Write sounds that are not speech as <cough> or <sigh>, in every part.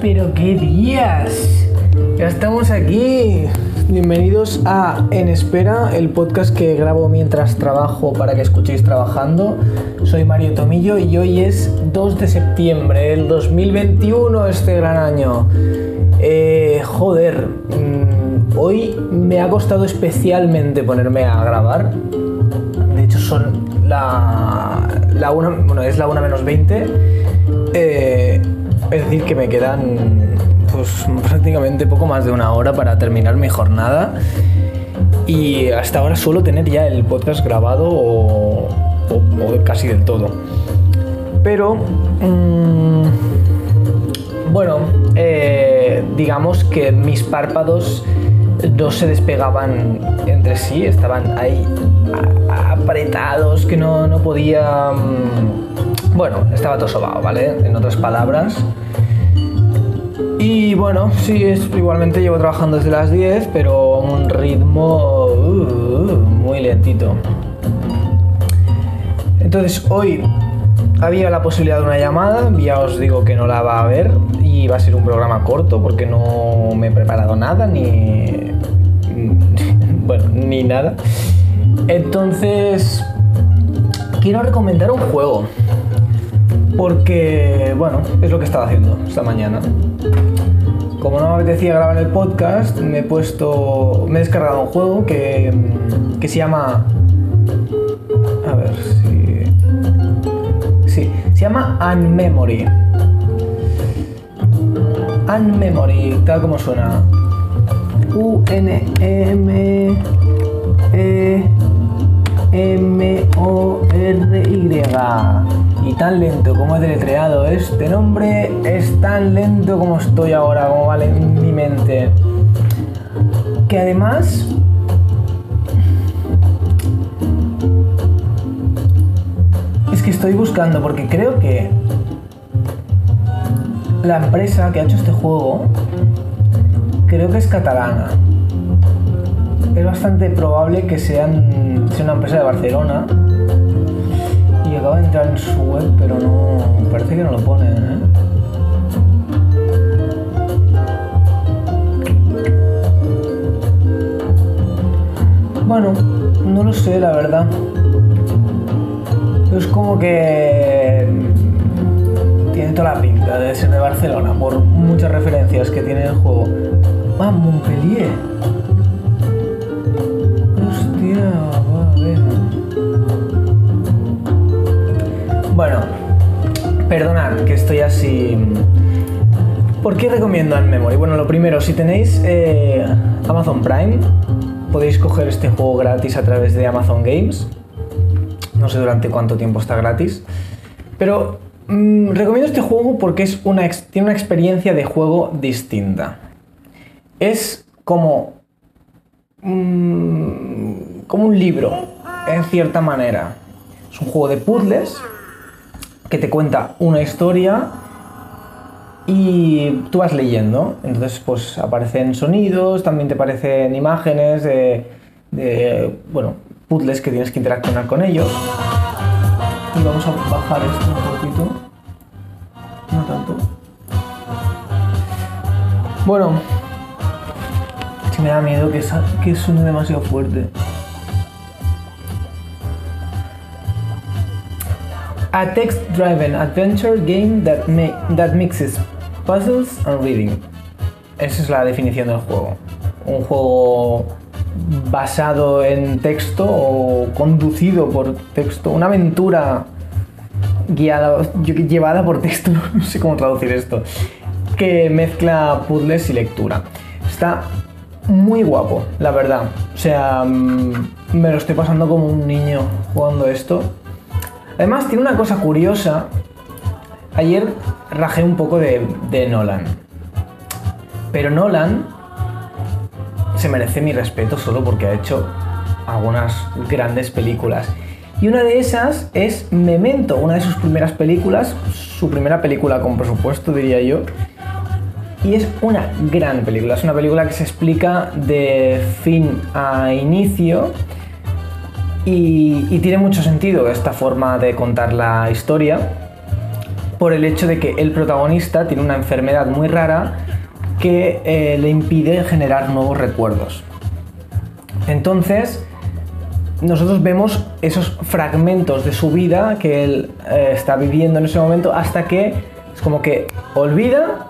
pero qué días. Ya estamos aquí. Bienvenidos a En Espera, el podcast que grabo mientras trabajo para que escuchéis trabajando. Soy Mario Tomillo y hoy es 2 de septiembre del 2021, este gran año. Eh, joder, mm, hoy me ha costado especialmente ponerme a grabar. De hecho, son la, la una, bueno, es la 1 menos 20. Eh, es decir, que me quedan pues, prácticamente poco más de una hora para terminar mi jornada. Y hasta ahora suelo tener ya el podcast grabado o, casi del todo. Pero, mm, bueno, eh, digamos que mis párpados no se despegaban entre sí, estaban ahí apretados, que no, no podía... mm, Bueno, estaba todo sobado, ¿vale? En otras palabras. Y bueno, sí, es, igualmente llevo trabajando desde las 10, pero a un ritmo uh, muy lentito. Entonces hoy había la posibilidad de una llamada, ya os digo que no la va a haber y va a ser un programa corto porque no me he preparado nada ni... <laughs> bueno, ni nada. Entonces, quiero recomendar un juego. Porque, bueno, es lo que estaba haciendo esta mañana. Como no me apetecía grabar el podcast, me he puesto. Me he descargado un juego que, que se llama. A ver si. Sí, se llama Unmemory. Unmemory, tal como suena. U-N-M. E. M-O-R-Y. Y tan lento como he deletreado este nombre, es tan lento como estoy ahora, como vale en mi mente. Que además. Es que estoy buscando porque creo que la empresa que ha hecho este juego creo que es catalana es bastante probable que sean, sea una empresa de Barcelona. Y acabo de entrar en su web, pero no. Parece que no lo ponen, ¿eh? Bueno, no lo sé, la verdad. Es como que. Tiene toda la pinta de ser de Barcelona, por muchas referencias que tiene el juego. Ah, Montpellier. Bueno, perdonad que estoy así. ¿Por qué recomiendo Unmemory? Bueno, lo primero, si tenéis eh, Amazon Prime, podéis coger este juego gratis a través de Amazon Games. No sé durante cuánto tiempo está gratis. Pero mm, recomiendo este juego porque es una tiene una experiencia de juego distinta. Es como mm, como un libro, en cierta manera. Es un juego de puzzles que te cuenta una historia y tú vas leyendo. Entonces, pues aparecen sonidos, también te aparecen imágenes de, bueno, puzzles que tienes que interaccionar con ellos. Y vamos a bajar esto un poquito. No tanto. Bueno, es me da miedo que, que suene demasiado fuerte. A text-driven adventure game that, mixes puzzles and reading. Esa es la definición del juego. Un juego basado en texto o conducido por texto. Una aventura guiada, llevada por texto, <laughs> no sé cómo traducir esto. Que mezcla puzzles y lectura. Está muy guapo, la verdad. O sea, mm, me lo estoy pasando como un niño jugando esto. Además, tiene una cosa curiosa. Ayer rajé un poco de, de Nolan. Pero Nolan se merece mi respeto solo porque ha hecho algunas grandes películas. Y una de esas es Memento, una de sus primeras películas, su primera película con presupuesto, diría yo. Y es una gran película, es una película que se explica de fin a inicio y, tiene mucho sentido esta forma de contar la historia. por el hecho de que el protagonista tiene una enfermedad muy rara que eh, le impide generar nuevos recuerdos. Entonces, nosotros vemos esos fragmentos de su vida que él eh, está viviendo en ese momento hasta que es como que olvida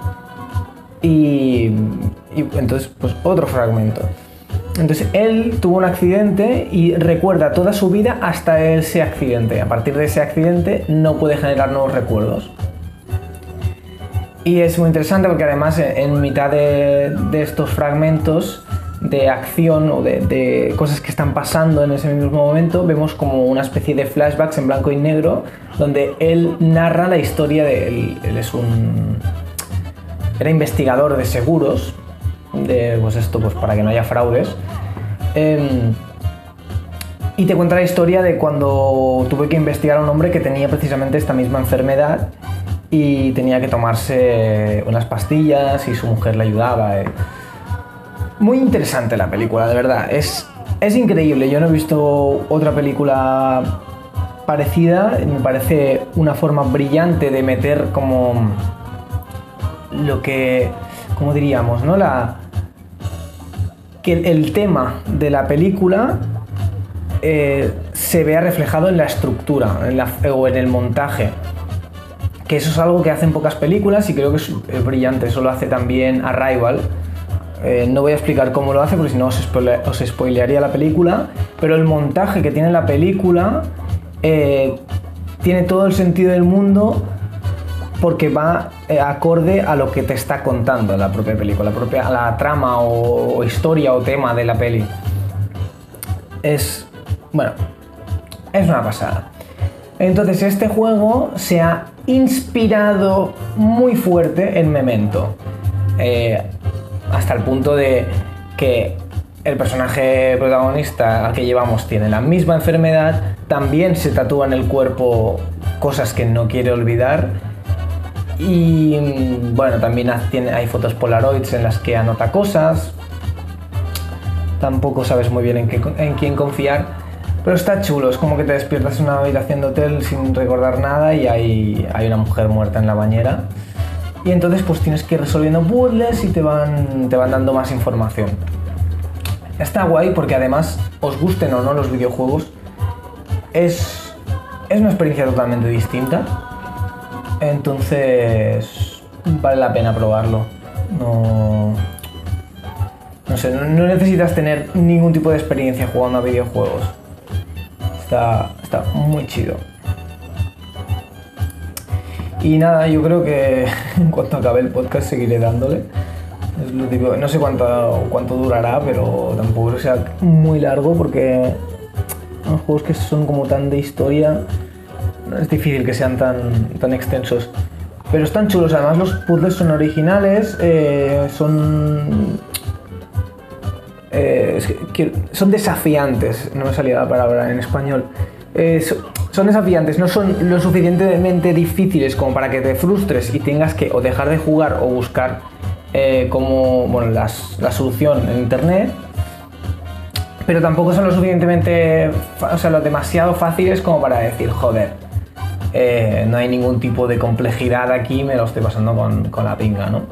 y, y entonces pues otro fragmento. Entonces él tuvo un accidente y recuerda toda su vida hasta ese accidente. A partir de ese accidente no puede generar nuevos recuerdos. Y es muy interesante porque además en mitad de, estos fragmentos de acción o de, cosas que están pasando en ese mismo momento, vemos como una especie de flashbacks en blanco y negro donde él narra la historia de él. Él es un... Era investigador de seguros de pues esto, pues para que no haya fraudes. Em, y te cuenta la historia de cuando tuve que investigar a un hombre que tenía precisamente esta misma enfermedad y tenía que tomarse unas pastillas y su mujer le ayudaba. Eh. Muy interesante la película, de verdad. Es, es increíble. Yo no he visto otra película parecida. Me parece una forma brillante de meter como lo que, ¿cómo diríamos? ¿no? La, que el, tema de la película eh, se vea reflejado en la estructura o en el montaje. Que eso es algo que hacen pocas películas y creo que es, brillante. Eso lo hace también Arrival. Eh, no voy a explicar cómo lo hace porque si no os, os, spoilearía la película. Pero el montaje que tiene la película eh, tiene todo el sentido del mundo porque va eh, acorde a lo que te está contando la propia película, la propia la trama o, historia o tema de la peli. Es, bueno, es una pasada. Entonces este juego se ha inspirado muy fuerte en Memento. Eh, hasta el punto de que el personaje protagonista al que llevamos tiene la misma enfermedad, también se tatúa en el cuerpo cosas que no quiere olvidar y mm, bueno, también hay fotos Polaroids en las que anota cosas. Tampoco sabes muy bien en quién confiar. Pero está chulo, es como que te despiertas en una habitación de hotel sin recordar nada y hay, hay una mujer muerta en la bañera. Y entonces pues tienes que ir resolviendo puzzles y te van, te van dando más información. Está guay porque además, os gusten o no los videojuegos, es, es una experiencia totalmente distinta entonces, vale la pena probarlo. No. No sé, no, necesitas tener ningún tipo de experiencia jugando a videojuegos. Está, está muy chido. Y nada, yo creo que <laughs> en cuanto acabe el podcast seguiré dándole. no sé cuánto, cuánto durará, pero tampoco sea muy largo porque los juegos que son como tan de historia es difícil que sean tan, tan extensos. Pero están chulos, además los puzzles son originales, eh, son... Eh, son desafiantes, no me salía la palabra en español. Eh, son desafiantes, no son lo suficientemente difíciles como para que te frustres y tengas que o dejar de jugar o buscar como bueno, las, la solución en internet, pero tampoco son lo suficientemente, o sea, lo demasiado fáciles como para decir, joder, eh, no hay ningún tipo de complejidad aquí, me lo estoy pasando con, la pinga, ¿no?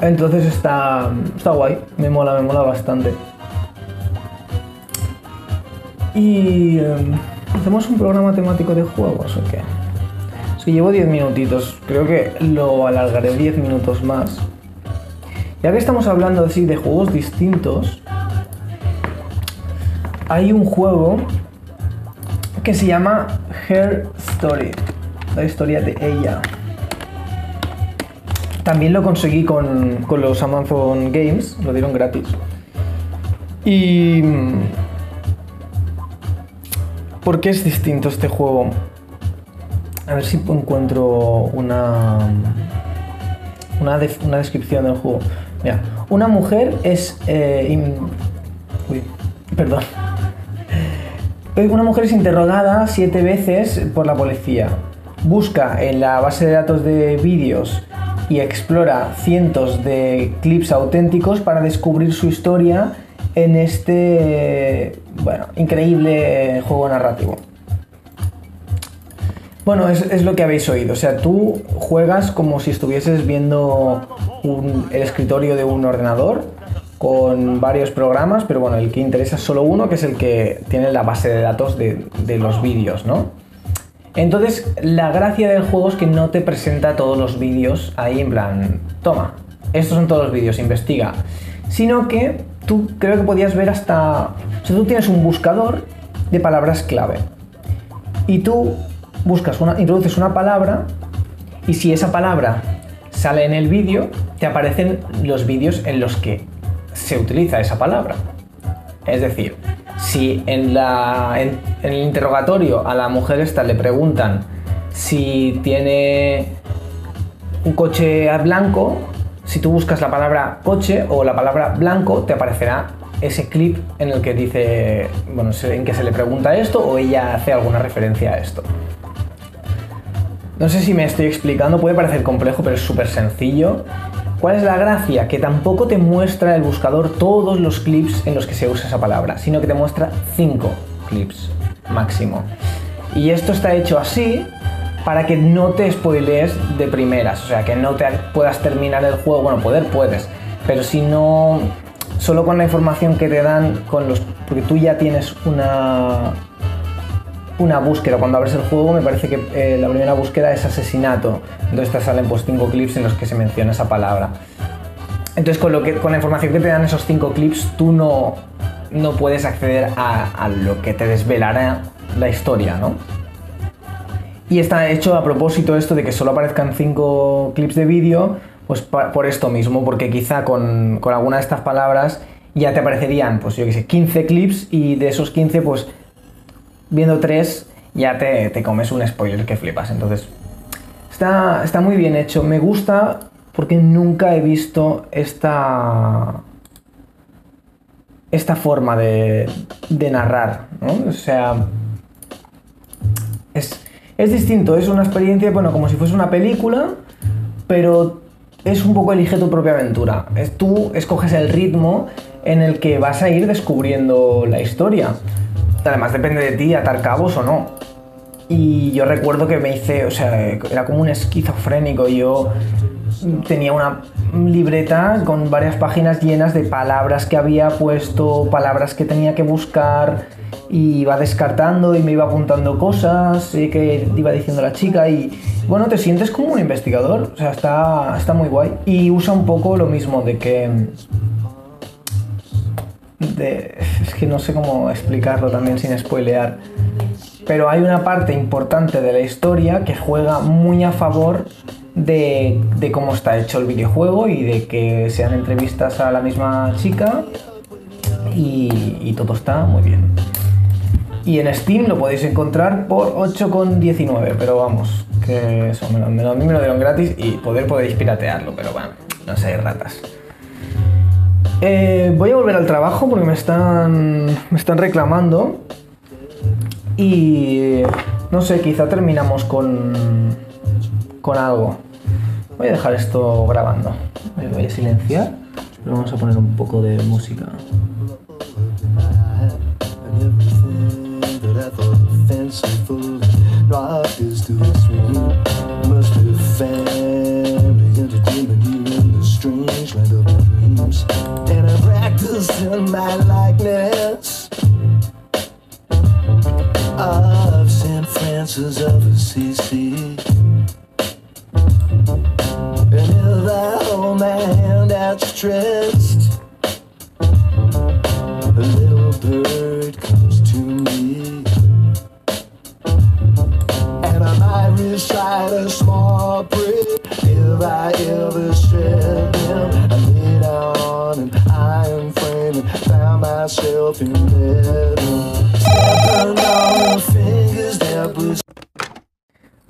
Entonces está, está guay, me mola, me mola bastante. Y em, hacemos un programa temático de juegos o qué? Si llevo 10 minutitos, creo que lo alargaré 10 minutos más. Ya que estamos hablando así de juegos distintos, hay un juego que se llama Her Story, la historia de ella. También lo conseguí con, los Amazon Games, lo dieron gratis. Y... ¿Por qué es distinto este juego? A ver si encuentro una, una, una descripción del juego. Mira, una mujer es... Eh, uy, perdón una mujer es interrogada siete veces por la policía. Busca en la base de datos de vídeos y explora cientos de clips auténticos para descubrir su historia en este, bueno, increíble juego narrativo. Bueno, es, es lo que habéis oído. O sea, tú juegas como si estuvieses viendo el escritorio de un ordenador con varios programas, pero bueno, el que interesa es solo uno, que es el que tiene la base de datos de, los vídeos, ¿no? Entonces, la gracia del juego es que no te presenta todos los vídeos ahí en plan, toma, estos son todos los vídeos, investiga. Sino que tú creo que podías ver hasta... O sea, tú tienes un buscador de palabras clave. Y tú buscas una, introduces una palabra y si esa palabra sale en el vídeo, te aparecen los vídeos en los que se utiliza esa palabra. Es decir, si en, en, el interrogatorio a la mujer esta le preguntan si tiene un coche blanco, si tú buscas la palabra coche o la palabra blanco, te aparecerá ese clip en el que dice, bueno, en que se le pregunta esto o ella hace alguna referencia a esto. No sé si me estoy explicando, puede parecer complejo, pero es súper sencillo. ¿Cuál es la gracia? Que tampoco te muestra el buscador todos los clips en los que se usa esa palabra, sino que te muestra 5 clips máximo. Y esto está hecho así para que no te spoilees de primeras, o sea, que no te puedas terminar el juego, bueno, poder puedes, pero si no, solo con la información que te dan, con los, porque tú ya tienes una, una búsqueda. Cuando abres el juego me parece que eh, la primera búsqueda es asesinato. Entonces te salen pues cinco clips en los que se menciona esa palabra. Entonces con, lo que, con la información que te dan esos cinco clips tú no, no puedes acceder a, lo que te desvelará la historia, ¿no? Y está hecho a propósito esto de que solo aparezcan cinco clips de vídeo, pues por esto mismo, porque quizá con, con alguna de estas palabras ya te aparecerían, pues yo qué sé, 15 clips y de esos 15, pues viendo tres ya te, te comes un spoiler que flipas. Entonces, está, está muy bien hecho. Me gusta porque nunca he visto esta, esta forma de, de narrar, ¿no? O sea, es, es distinto, es una experiencia, bueno, como si fuese una película, pero es un poco elige tu propia aventura. Es, tú escoges el ritmo en el que vas a ir descubriendo la historia. Además depende de ti atar cabos o no. Y yo recuerdo que me hice, o sea, era como un esquizofrénico. Yo tenía una libreta con varias páginas llenas de palabras que había puesto, palabras que tenía que buscar, y iba descartando y me iba apuntando cosas que iba diciendo la chica y bueno, te sientes como un investigador, o sea, está, está muy guay. Y usa un poco lo mismo de que... es que no sé cómo explicarlo también sin spoilear. Pero hay una parte importante de la historia que juega muy a favor de, cómo está hecho el videojuego y de que sean entrevistas a la misma chica y, todo está muy bien. Y en Steam lo podéis encontrar por 8,19, pero vamos, que eso, me lo, a mí me lo dieron gratis y poder podéis piratearlo, pero bueno, no sé, ratas. Eh, voy a volver al trabajo porque me están, me están reclamando y no sé, quizá terminamos con, con algo. Voy a dejar esto grabando. Voy a silenciar, pero vamos a poner un poco de música. In my likeness of St. Francis of Assisi. And if I hold my hand outstretched, a little bird comes to me. And I might recite a small prayer if I ever said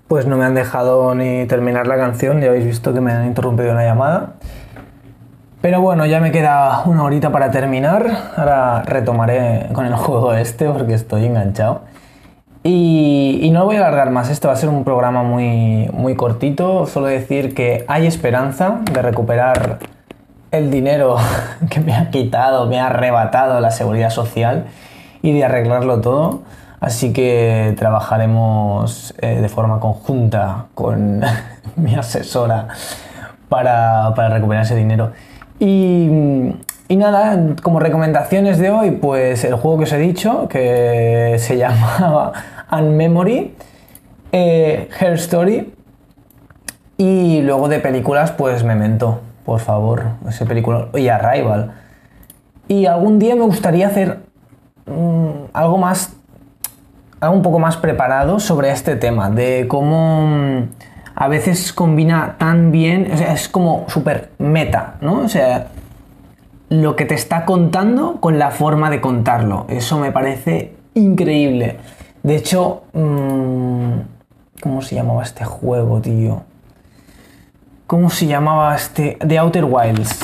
Pues no me han dejado ni terminar la canción, ya habéis visto que me han interrumpido una llamada. Pero bueno, ya me queda una horita para terminar. Ahora retomaré con el juego este porque estoy enganchado. Y, y no voy a alargar más, esto va a ser un programa muy, muy cortito. Solo decir que hay esperanza de recuperar el dinero <laughs> que me ha quitado, me ha arrebatado la seguridad social y de arreglarlo todo. Así que trabajaremos eh, de forma conjunta con <laughs> mi asesora para, para recuperar ese dinero. Y, y nada, como recomendaciones de hoy, pues el juego que os he dicho, que <laughs> se llama Unmemory, eh, Her Story, y luego de películas, pues Memento, por favor, ese película, y Arrival. Y algún día me gustaría hacer mm, algo más, algo un poco más preparado sobre este tema, de cómo mm, a veces combina tan bien, o sea, es como súper meta, ¿no? O sea, lo que te está contando con la forma de contarlo. Eso me parece increíble. De hecho, mm, ¿cómo se llamaba este juego, tío? ¿Cómo se llamaba este? The Outer Wilds.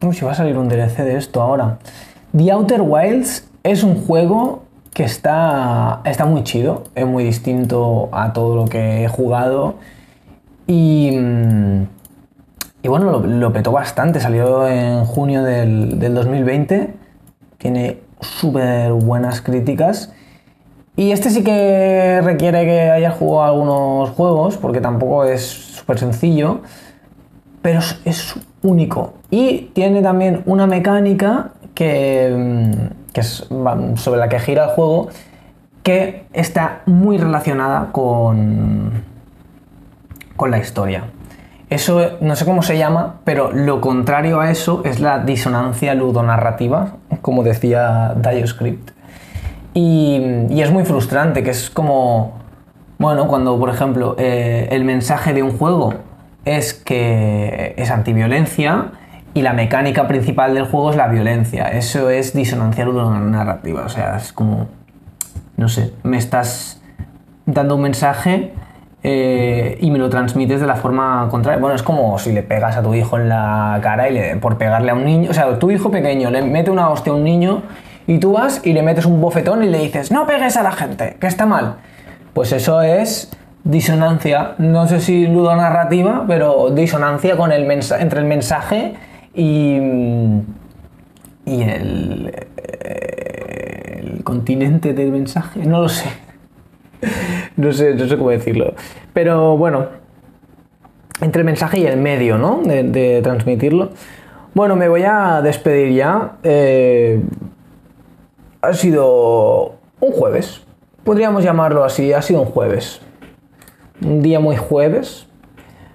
Uy, si va a salir un DLC de esto ahora. The Outer Wilds es un juego que está, está muy chido, es muy distinto a todo lo que he jugado y, mm, y bueno, lo, petó bastante, salió en junio del, del 2020, tiene súper buenas críticas y este sí que requiere que hayas jugado algunos juegos porque tampoco es súper sencillo, pero es, único y tiene también una mecánica que, mm, que es sobre la que gira el juego, que está muy relacionada con, con la historia. Eso no sé cómo se llama, pero lo contrario a eso es la disonancia ludonarrativa, como decía DioScript. Y, es muy frustrante, que es como, bueno, cuando por ejemplo eh, el mensaje de un juego es que es antiviolencia y la mecánica principal del juego es la violencia. Eso es disonancia ludonarrativa, o sea, es como, no sé, me estás dando un mensaje eh, y me lo transmites de la forma contraria. Bueno, es como si le pegas a tu hijo en la cara y le, por pegarle a un niño, o sea, tu hijo pequeño le mete una hostia a un niño y tú vas y le metes un bofetón y le dices, no pegues a la gente, que está mal. Pues eso es disonancia, no sé si ludonarrativa, pero disonancia con el entre el mensaje y, y el, el continente del mensaje, no lo sé. No sé, no sé cómo decirlo. Pero bueno, entre el mensaje y el medio, ¿no? De, de transmitirlo. Bueno, me voy a despedir ya. Eh, ha sido un jueves. Podríamos llamarlo así, ha sido un jueves. Un día muy jueves.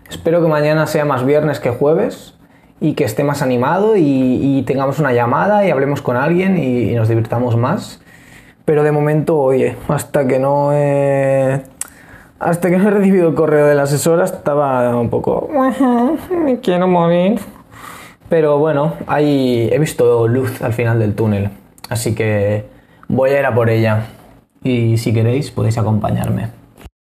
Espero que mañana sea más viernes que jueves y que esté más animado y, tengamos una llamada y hablemos con alguien y, y nos divirtamos más. Pero de momento, oye, hasta que no he, hasta que no he recibido el correo de la asesora estaba un poco, me quiero morir. Pero bueno, ahí he visto luz al final del túnel, así que voy a ir a por ella. Y si queréis podéis acompañarme.